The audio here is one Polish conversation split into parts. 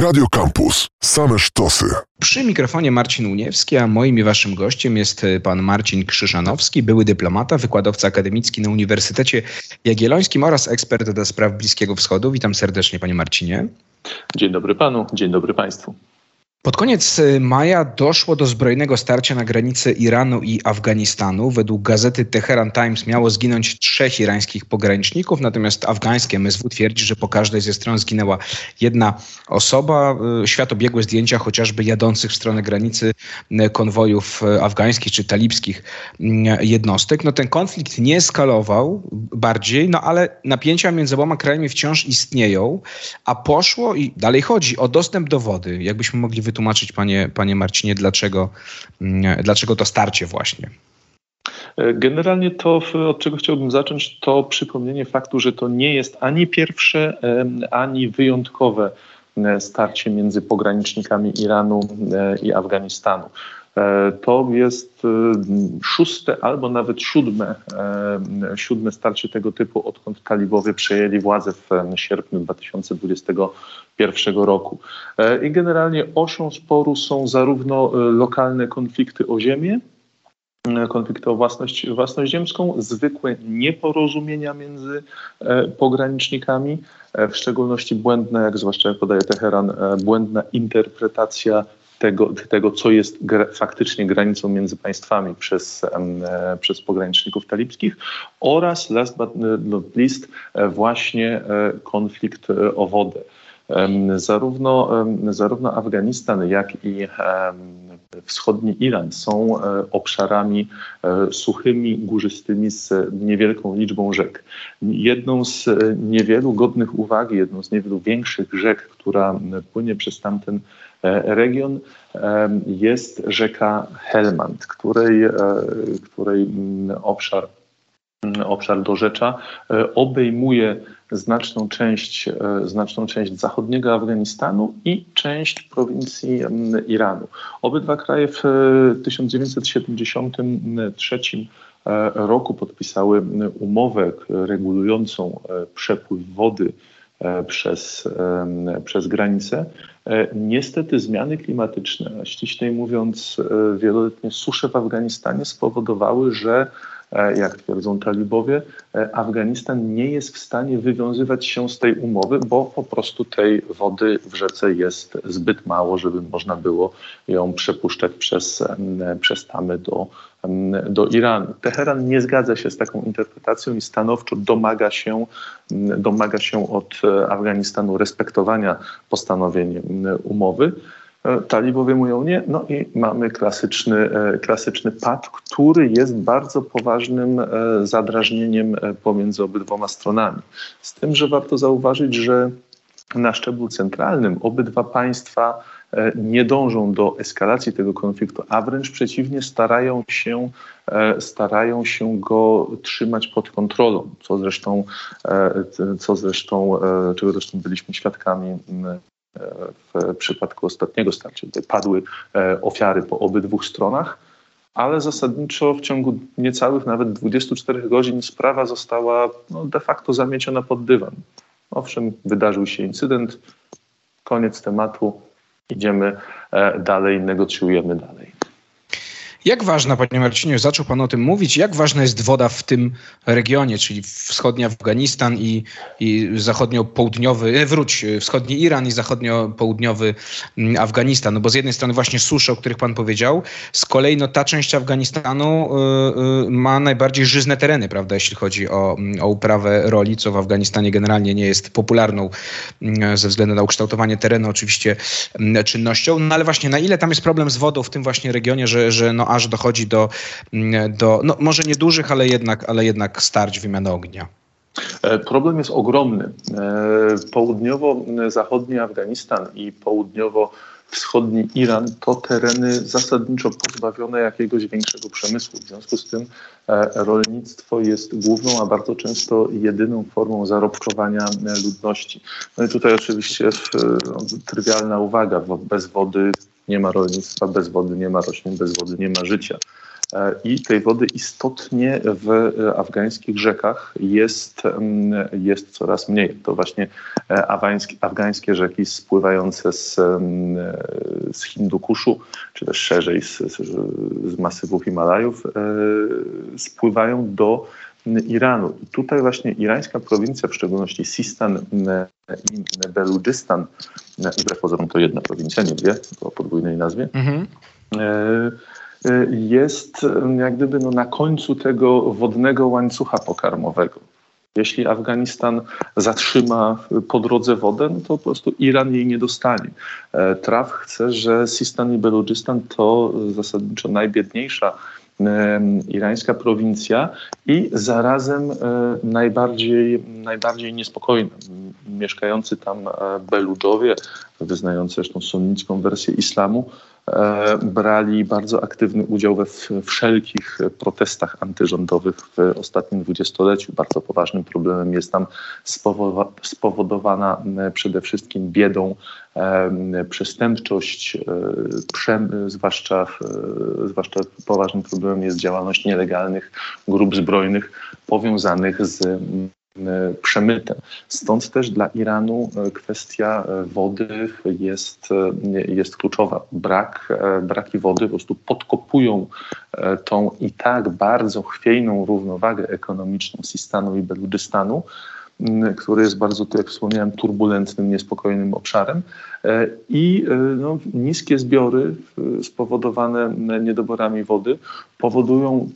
Radio Campus. Same sztosy. Przy mikrofonie Marcin Uniewski, a moim i waszym gościem jest e, pan Marcin Krzyżanowski, były dyplomata, wykładowca akademicki na Uniwersytecie Jagiellońskim oraz ekspert do spraw Bliskiego Wschodu. Witam serdecznie panie Marcinie. Dzień dobry panu, dzień dobry państwu. Pod koniec y, maja doszło do zbrojnego starcia na granicy Iranu i Afganistanu. Według gazety Teheran Times miało zginąć trzech irańskich pograniczników, natomiast afgańskie MSW twierdzi, że po każdej ze stron zginęła jedna osoba. Y, świat obiegłe zdjęcia chociażby jadących w stronę granicy y, konwojów afgańskich czy talibskich jednostek. No ten konflikt nie eskalował bardziej, no ale napięcia między oboma krajami wciąż istnieją, a poszło i dalej chodzi o dostęp do wody. Jakbyśmy mogli wytłumaczyć, panie, panie Marcinie, dlaczego, mm, dlaczego to starcie właśnie? Generalnie to, od czego chciałbym zacząć, to przypomnienie faktu, że to nie jest ani pierwsze, ani wyjątkowe starcie między pogranicznikami Iranu e, i Afganistanu. E, to jest e, szóste albo nawet siódme, siódme starcie tego typu, odkąd talibowie przejęli władzę w sierpniu 2021 roku. E, I generalnie osią sporu są zarówno lokalne konflikty o ziemię, konflikty o własność, własność ziemską, zwykłe nieporozumienia między pogranicznikami, w szczególności błędna, jak zwłaszcza podaje Teheran, błędna interpretacja tego, tego co jest gra, faktycznie granicą między państwami przez, e, przez pograniczników talibskich oraz last but not least e, właśnie e, konflikt o wodę. Zarówno, zarówno Afganistan, jak i wschodni Iran są obszarami suchymi, górzystymi z niewielką liczbą rzek. Jedną z niewielu godnych uwagi, jedną z niewielu większych rzek, która płynie przez tamten E, region jest rzeka Helmand, której, e, której obszar, obszar dorzecza e, obejmuje znaczną część, znaczną część zachodniego Afganistanu i część prowincji Iranu. Obydwa kraje w 1973 roku podpisały umowę regulującą przepływ wody przez, przez granicę. E, niestety zmiany klimatyczne, ściślej mówiąc e, wieloletnie susze w Afganistanie spowodowały, że e, jak twierdzą talibowie, Afganistan nie jest w stanie wywiązywać się z tej umowy, bo po prostu tej wody w rzece jest zbyt mało, żeby można było ją przepuszczać przez, przez tamy do, do Iranu. Teheran nie zgadza się z taką interpretacją i stanowczo domaga się, domaga się od Afganistanu respektowania postanowień umowy. E, talibowie mówią nie, no i mamy klasyczny, e, klasyczny pad, który jest bardzo poważnym e, zadrażnieniem pomiędzy obydwoma stronami. Z tym, że warto zauważyć, że na szczeblu centralnym obydwa państwa nie dążą do eskalacji tego konfliktu, a wręcz przeciwnie starają się, starają się go trzymać pod kontrolą, co zresztą, co zresztą czego zresztą byliśmy świadkami w przypadku ostatniego starcia, gdy padły e, ofiary po obydwu stronach, ale zasadniczo w ciągu niecałych nawet 24 godzin sprawa została no, de facto zamieciona pod dywan. Owszem, wydarzył się incydent, koniec tematu, idziemy e, dalej, negocjujemy dalej. Jak ważna, panie Marcinie, zaczął pan o tym mówić, jak ważna jest woda w tym regionie, czyli wschodni Afganistan i, i zachodnio-południowy, e, wróć, wschodni Iran i zachodnio-południowy mm, Afganistan. No bo z jednej strony właśnie susze, o których pan powiedział, z kolei no, ta część Afganistanu y, y, ma najbardziej żyzne tereny, prawda, jeśli chodzi o, o uprawę roli, co w Afganistanie generalnie nie jest popularną y, ze względu na ukształtowanie terenu oczywiście czynnością, no ale właśnie na ile tam jest problem z wodą w tym właśnie regionie, że, że no, aż dochodzi do, mm, do no może niedużych, ale jednak, ale jednak starć wymiany ognia. E, problem jest ogromny. E, południowo-zachodni Afganistan i południowo wschodni Iran to tereny zasadniczo pozbawione jakiegoś większego przemysłu. W związku z tym e, rolnictwo jest główną, a bardzo często jedyną formą zarobkowania ludności. No i tutaj oczywiście trywialna uwaga, bo bez wody nie ma rolnictwa, bez wody nie ma roślin, bez wody nie ma życia. i tej wody istotnie w afgańskich rzekach jest, mm, jest coraz mniej. To właśnie afgańskie, afgańskie rzeki spływające z, mm, z Hindukuszu, czy też szerzej z, z masywu Himalajów, spływają do Iranu. I tutaj właśnie irańska prowincja, w szczególności Sistan i Beludżystan, wbrew pozorom to jedna prowincja, nie dwie, o podwójnej nazwie, mhm. E, e, jest jak gdyby no, na końcu tego wodnego łańcucha pokarmowego. Jeśli Afganistan zatrzyma po drodze wodę, no to po prostu Iran jej nie dostanie. E, Traf chce, że Sistan i Beludżystan to zasadniczo najbiedniejsza irańska prowincja i zarazem e, najbardziej, najbardziej niespokojna. Mieszkający tam e, Beludżowie, wyznający zresztą sunnicką wersję islamu, brali bardzo aktywny udział we wszelkich protestach antyrządowych w ostatnim dwudziestoleciu. Bardzo poważnym problemem jest tam spowodowana przede wszystkim biedą przestępczość, zwłaszcza, zwłaszcza poważnym problemem jest działalność nielegalnych grup zbrojnych powiązanych z przemytem. Stąd też dla Iranu e, kwestia e, wody jest, e, jest kluczowa. Brak, braki wody po prostu podkopują tą i tak bardzo chwiejną równowagę ekonomiczną Sistanu i Beludżystanu, który jest bardzo, jak wspomniałem, turbulentnym, niespokojnym obszarem. I no, niskie zbiory spowodowane niedoborami wody powodują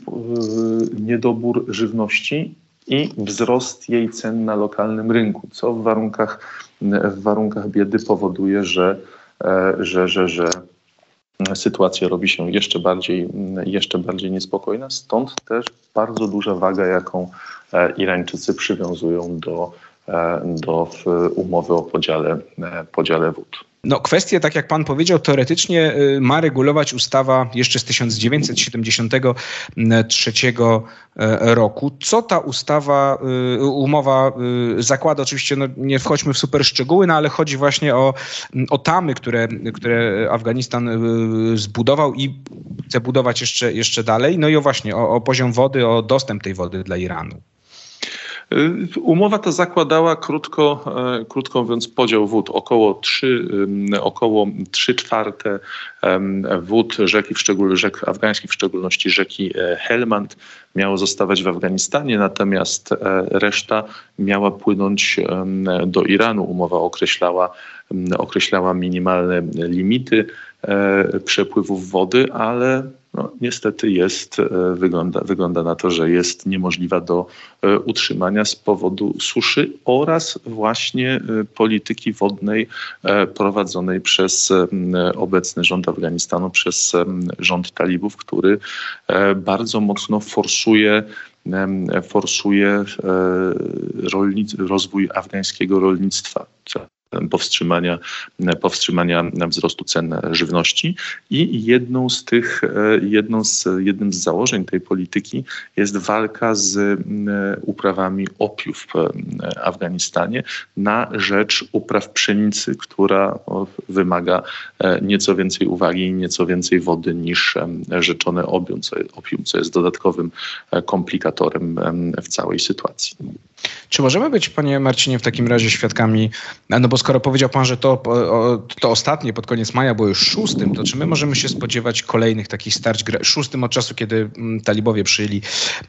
niedobór żywności i wzrost jej cen na lokalnym rynku, co w warunkach, w warunkach biedy powoduje, że, e, że, że, że sytuacja robi się jeszcze bardziej, jeszcze bardziej niespokojna. Stąd też bardzo duża waga, jaką e, Irańczycy przywiązują do, e, do umowy o podziale, podziale wód. No, kwestie, tak jak pan powiedział, teoretycznie y, ma regulować ustawa jeszcze z 1973 y, roku. Co ta ustawa, y, umowa zakłada? Oczywiście no, nie wchodźmy w super szczegóły, no ale chodzi właśnie o, o tamy, które, które Afganistan zbudował i chce budować jeszcze, jeszcze dalej. No i o właśnie o, o poziom wody, o dostęp tej wody dla Iranu. Y, umowa ta zakładała, krótko, e, krótko mówiąc, podział wód. Około 3, około 3 czwarte wód rzeki, w szczególności rzek afgańskich, w szczególności rzeki e, Helmand, miało zostawać w Afganistanie, natomiast e, reszta miała płynąć do Iranu. Umowa określała, określała minimalne limity przepływów wody, ale no, niestety jest, e, wygląda, wygląda na to, że jest niemożliwa do e, utrzymania z powodu suszy oraz właśnie e, polityki wodnej prowadzonej przez obecny rząd Afganistanu, przez rząd talibów, który bardzo mocno forsuje forsuje rolnic, rozwój afgańskiego rolnictwa powstrzymania, powstrzymania wzrostu cen żywności. I jedną z tych, jedną z, jednym z założeń tej polityki jest walka z mm, uprawami opiu w Afganistanie na rzecz upraw pszenicy, która wymaga e, nieco więcej uwagi i nieco więcej wody niż rzeczone opium, co jest dodatkowym e, komplikatorem w całej sytuacji. Czy możemy być, panie Marcinie, w takim razie świadkami, no bo skoro powiedział pan, że to, to ostatnie pod koniec maja było już szóstym, to czy my możemy się spodziewać kolejnych takich starć, szóstym od czasu, kiedy mm, talibowie przyjęli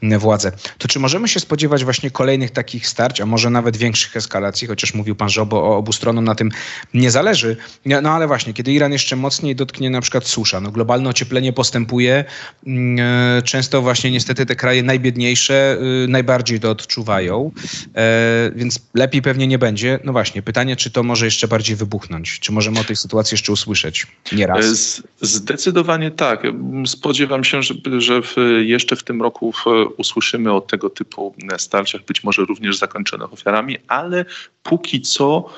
mm, władzę, to czy możemy się spodziewać właśnie kolejnych takich starć, a może nawet większych eskalacji, chociaż mówił pan, że obu, obu stronom na tym nie zależy, no ale właśnie, kiedy Iran jeszcze mocniej dotknie na przykład susza, no globalne ocieplenie postępuje, mm, e, często właśnie niestety te kraje najbiedniejsze y, najbardziej to odczuwają. E, więc lepiej pewnie nie będzie. No właśnie, pytanie, czy to może jeszcze bardziej wybuchnąć? Czy możemy o tej sytuacji jeszcze usłyszeć nieraz? E, zdecydowanie tak. Spodziewam się, że, że w, jeszcze w tym roku w, usłyszymy o tego typu starciach, być może również zakończonych ofiarami, ale póki co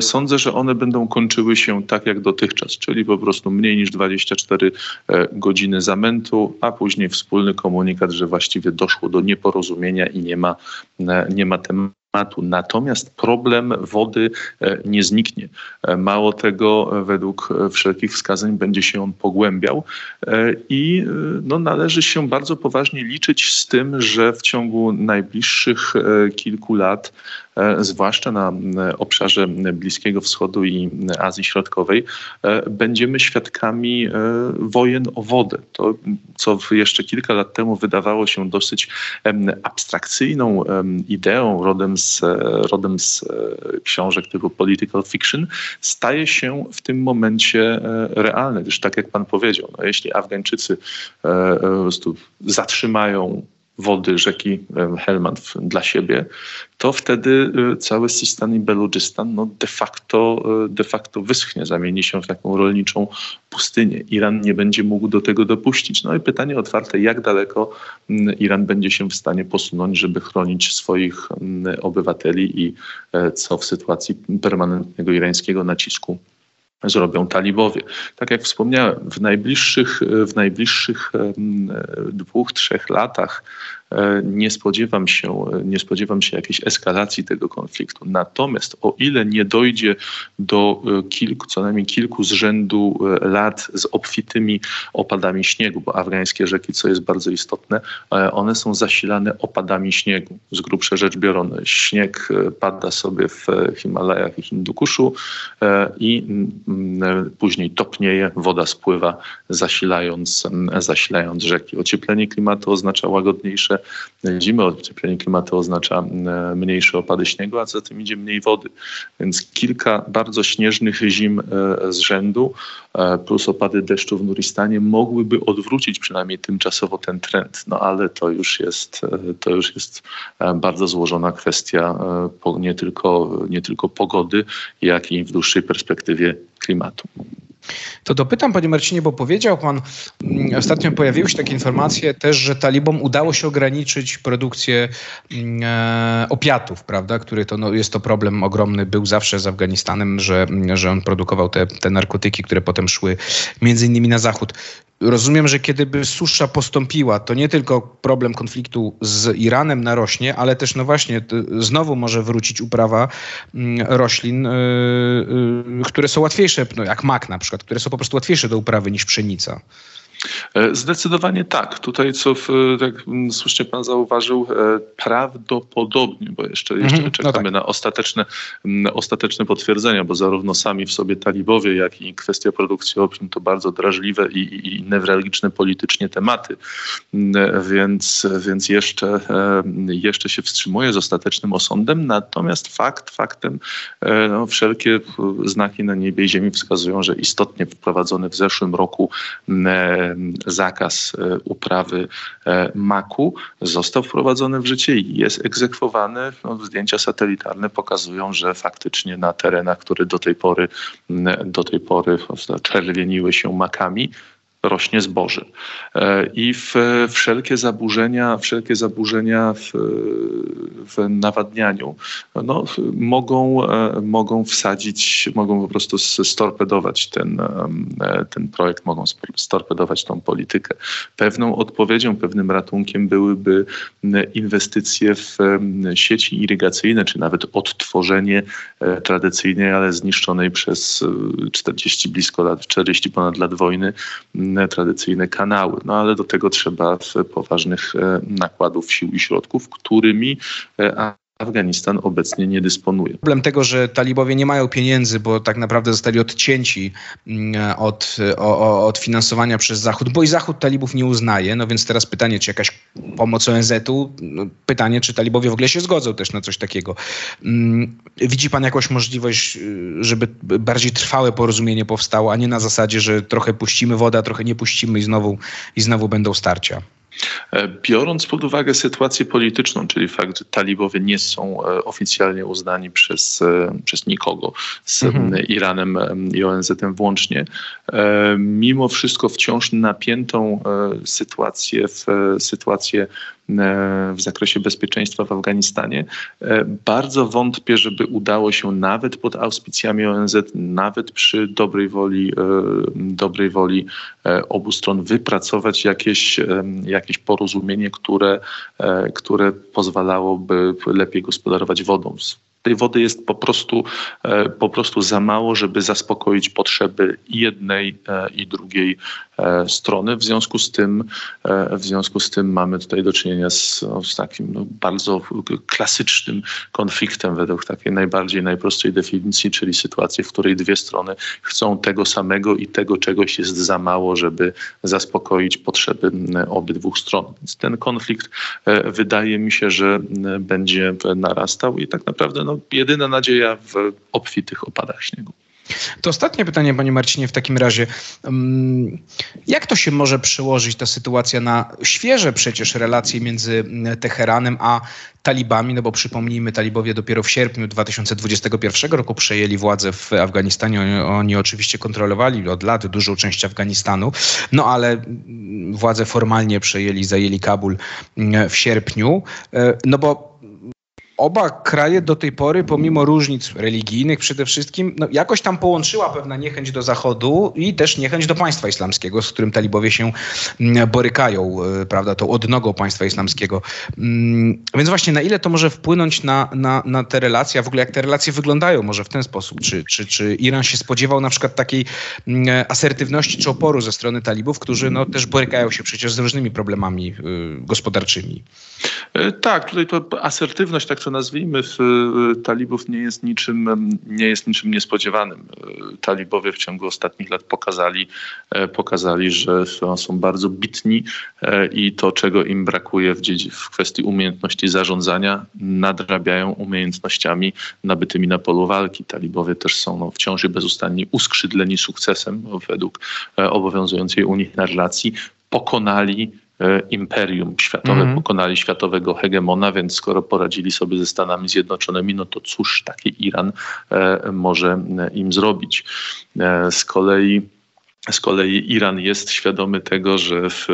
sądzę, że one będą kończyły się tak jak dotychczas, czyli po prostu mniej niż 24 e, godziny zamętu, a później wspólny komunikat, że właściwie doszło do nieporozumienia i nie ma, e, nie ma tematu Natomiast problem wody e, nie zniknie. E, mało tego, według wszelkich wskazań będzie się on pogłębiał i no, należy się bardzo poważnie liczyć z tym, że w ciągu najbliższych kilku lat E, zwłaszcza na obszarze Bliskiego Wschodu i Azji Środkowej, e, będziemy świadkami e, wojen o wodę. To, co jeszcze kilka lat temu wydawało się dosyć abstrakcyjną ideą, rodem z, rodem z książek typu political fiction, staje się w tym momencie realne. Gdyż tak jak pan powiedział, no, jeśli Afgańczycy zatrzymają wody rzeki Helmand dla siebie, to wtedy y, cały Sistan i Beludżystan no de, facto, y, de facto wyschnie, zamieni się w taką rolniczą pustynię. Iran nie będzie mógł do tego dopuścić. No i pytanie otwarte, jak daleko mm, Iran będzie się w stanie posunąć, żeby chronić swoich mm, obywateli i e, co w sytuacji permanentnego irańskiego nacisku zrobią talibowie. Tak jak wspomniałem, w najbliższych, w najbliższych dwóch, trzech latach nie spodziewam się, nie spodziewam się jakiejś eskalacji tego konfliktu. Natomiast o ile nie dojdzie do e, kilku, co najmniej kilku z rzędu e, lat z obfitymi opadami śniegu, bo afgańskie rzeki, co jest bardzo istotne, one są zasilane opadami śniegu. Z grubsza rzecz biorąc, śnieg pada sobie w Himalajach i Hindukuszu i później topnieje, woda spływa, zasilając, zasilając rzeki. Ocieplenie klimatu oznacza łagodniejsze zimy, ocieplenie klimatu oznacza e, mniejsze opady śniegu, a za tym idzie mniej wody. Więc kilka bardzo śnieżnych zim e, z rzędu e, plus opady deszczu w Nuristanie mogłyby odwrócić przynajmniej tymczasowo ten trend. No ale to już jest, to już jest bardzo złożona kwestia nie tylko, nie tylko pogody, jak i w dłuższej perspektywie klimatu. To dopytam, panie Marcinie, bo powiedział pan, mm, ostatnio pojawiły się takie informacje też, że talibom udało się ograniczyć produkcję mm, e, opiatów, prawda, który to no, jest to problem ogromny, był zawsze z Afganistanem, że, że on produkował te, te narkotyki, które potem szły między innymi na zachód. Rozumiem, że kiedyby susza postąpiła, to nie tylko problem konfliktu z Iranem narośnie, ale też no właśnie znowu może wrócić uprawa mm, roślin, yy, yy, które są łatwiejsze, no jak mak na przykład, które są po prostu łatwiejsze do uprawy niż pszenica. E, zdecydowanie tak. Tutaj, co w, tak słusznie pan zauważył, e, prawdopodobnie, bo jeszcze, jeszcze mhm, czekamy no tak. na ostateczne, ostateczne potwierdzenia, bo zarówno sami w sobie talibowie, jak i kwestia produkcji opium to bardzo drażliwe i, i, i newralgiczne politycznie tematy, więc, więc jeszcze, e, jeszcze się wstrzymuje z ostatecznym osądem. Natomiast fakt faktem, no, wszelkie znaki na niebie i ziemi wskazują, że istotnie wprowadzony w zeszłym roku zakaz e, uprawy e, maku został wprowadzony w życie i jest egzekwowany. No, zdjęcia satelitarne pokazują, że faktycznie na terenach, które do tej pory, do tej pory czerwieniły się makami, rośnie zboże. E, I w wszelkie zaburzenia, wszelkie zaburzenia w, w nawadnianiu no, mogą, e, mogą wsadzić, mogą po prostu storpedować ten, e, ten projekt, mogą storpedować tą politykę. Pewną odpowiedzią, pewnym ratunkiem byłyby inwestycje w sieci irygacyjne, czy nawet odtworzenie tradycyjnej, ale zniszczonej przez 40 blisko lat, 40 ponad lat wojny tradycyjne kanały. No ale do tego trzeba poważnych e, nakładów sił i środków, którymi e, Afganistan obecnie nie dysponuje. Problem tego, że talibowie nie mają pieniędzy, bo tak naprawdę zostali odcięci mm, od, od finansowania przez Zachód, bo i Zachód talibów nie uznaje. No więc teraz pytanie, czy jakaś pomoc ONZ-u? No, pytanie, czy talibowie w ogóle się zgodzą też na coś takiego. Mm, widzi pan jakąś możliwość, y, żeby bardziej trwałe porozumienie powstało, a nie na zasadzie, że trochę puścimy wodę, a trochę nie puścimy i znowu, i znowu będą starcia? E, biorąc pod uwagę sytuację polityczną, czyli fakt, że talibowie nie są e, oficjalnie uznani przez, e, przez nikogo, z mhm. Iranem i ONZ-em włącznie, mimo wszystko wciąż napiętą sytuację, w sytuację w zakresie bezpieczeństwa w Afganistanie. Bardzo wątpię, żeby udało się nawet pod auspicjami ONZ, nawet przy dobrej woli, dobrej woli obu stron wypracować jakieś, jakieś porozumienie, które, które pozwalałoby lepiej gospodarować wodą tej wody jest po prostu, e, po prostu za mało, żeby zaspokoić potrzeby jednej e, i drugiej e, strony. W związku z tym, w związku z tym mamy tutaj do czynienia z, no, z takim no, bardzo klasycznym konfliktem według takiej najbardziej najprostszej definicji, czyli sytuacji, w której dwie strony chcą tego samego i tego czegoś jest za mało, żeby zaspokoić potrzeby obydwu stron. Więc ten konflikt wydaje mi się, że będzie narastał i tak naprawdę no, jedyna nadzieja w obfitych opadach śniegu. To ostatnie pytanie, panie Marcinie, w takim razie. Mm, jak to się może przełożyć, ta sytuacja, na świeże przecież relacje między mm, Teheranem a talibami? No bo przypomnijmy, talibowie dopiero w sierpniu 2021 roku przejęli władzę w Afganistanie. Oni, oni oczywiście kontrolowali od lat dużą część Afganistanu, no ale mm, władzę formalnie przejęli, zajęli Kabul w sierpniu. E, no bo oba kraje do tej pory, pomimo różnic religijnych przede wszystkim, no jakoś tam połączyła pewna niechęć do Zachodu i też niechęć do państwa islamskiego, z którym talibowie się mm, borykają, e, prawda, tą odnogą państwa islamskiego. Mm, więc właśnie na ile to może wpłynąć na, na, na te relacje, a w ogóle jak te relacje wyglądają może w ten sposób? Czy, czy, czy Iran się spodziewał na przykład takiej mm, asertywności czy oporu ze strony talibów, którzy no, też borykają się przecież z różnymi problemami y, gospodarczymi? E, tak, tutaj to asertywność, tak to nazwijmy, w e, talibów nie jest niczym, nie jest niczym niespodziewanym. E, talibowie w ciągu ostatnich lat pokazali, pokazali że są bardzo bitni i to, czego im brakuje w, w kwestii umiejętności zarządzania, nadrabiają umiejętnościami nabytymi na polu walki. Talibowie też są no, wciąż bezustannie uskrzydleni sukcesem według obowiązującej u nich narracji. Pokonali imperium światowe, mm. pokonali światowego hegemona, więc skoro poradzili sobie ze Stanami Zjednoczonymi, no to cóż taki Iran e, może im zrobić. E, z kolei z kolei Iran jest świadomy tego, że w,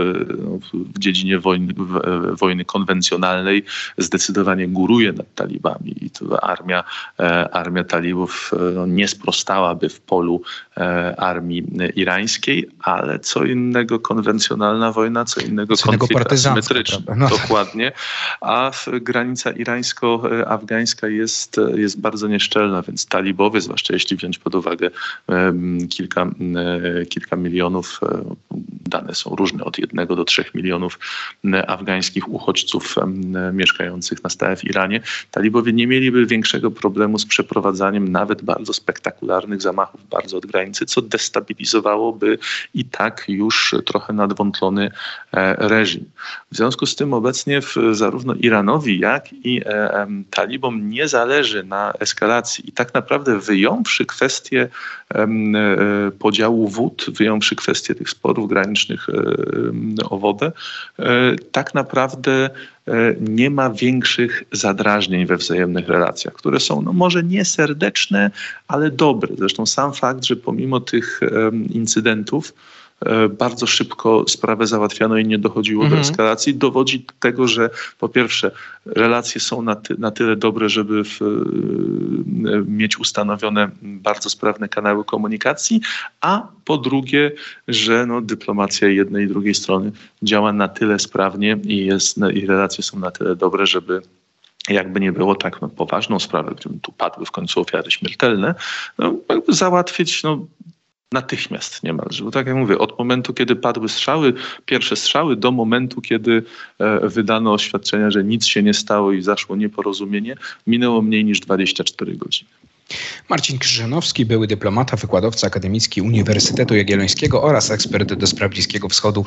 w dziedzinie wojny, w, wojny, konwencjonalnej zdecydowanie góruje nad talibami i to armia, e, armia talibów e, no, nie sprostałaby w polu e, armii irańskiej, ale co innego konwencjonalna wojna, co innego co konflikt asymetryczny. No tak. Dokładnie. A granica irańsko-afgańska jest, jest bardzo nieszczelna, więc talibowie, zwłaszcza jeśli wziąć pod uwagę kilka, kilka kilka milionów, e, dane są różne, od jednego do trzech milionów e, afgańskich uchodźców e, mieszkających na stałe w Iranie. Talibowie nie mieliby większego problemu z przeprowadzaniem nawet bardzo spektakularnych zamachów bardzo od granicy, co destabilizowałoby i tak już trochę nadwątlony reżim. W związku z tym obecnie w, zarówno Iranowi, jak i talibom nie zależy na eskalacji i tak naprawdę wyjąwszy kwestię podziału wód, wyjąwszy kwestię tych sporów granicznych e, o wodę, e, tak naprawdę e, nie ma większych zadrażnień we wzajemnych relacjach, które są no, może nieserdeczne, ale dobre. Zresztą sam fakt, że pomimo tych incydentów, E, bardzo szybko sprawę załatwiano i nie dochodziło mhm. do eskalacji, dowodzi tego, że po pierwsze relacje są na, ty, na tyle dobre, żeby w, e, mieć ustanowione bardzo sprawne kanały komunikacji, a po drugie, że no, dyplomacja jednej i drugiej strony działa na tyle sprawnie i, jest, i relacje są na tyle dobre, żeby jakby nie było tak no, poważną sprawę, gdzie tu padły w końcu ofiary śmiertelne, no, załatwić no, natychmiast niemalże. Bo tak jak mówię, od momentu, kiedy padły strzały, pierwsze strzały, do momentu, kiedy e, wydano oświadczenia, że nic się nie stało i zaszło nieporozumienie, minęło mniej niż 24 godziny. Marcin Krzyżanowski, były dyplomata, wykładowca akademicki Uniwersytetu Jagiellońskiego oraz ekspert do spraw Bliskiego Wschodu,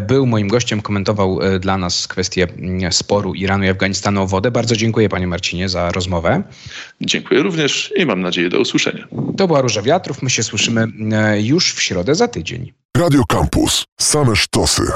był moim gościem, komentował e, dla nas kwestię sporu Iranu i Afganistanu o wodę. Bardzo dziękuję panie Marcinie za rozmowę. Dziękuję również i mam nadzieję do usłyszenia. To była Róża Wiatrów. My się słyszymy e, już w środę za tydzień. Radio Campus. Same sztosy.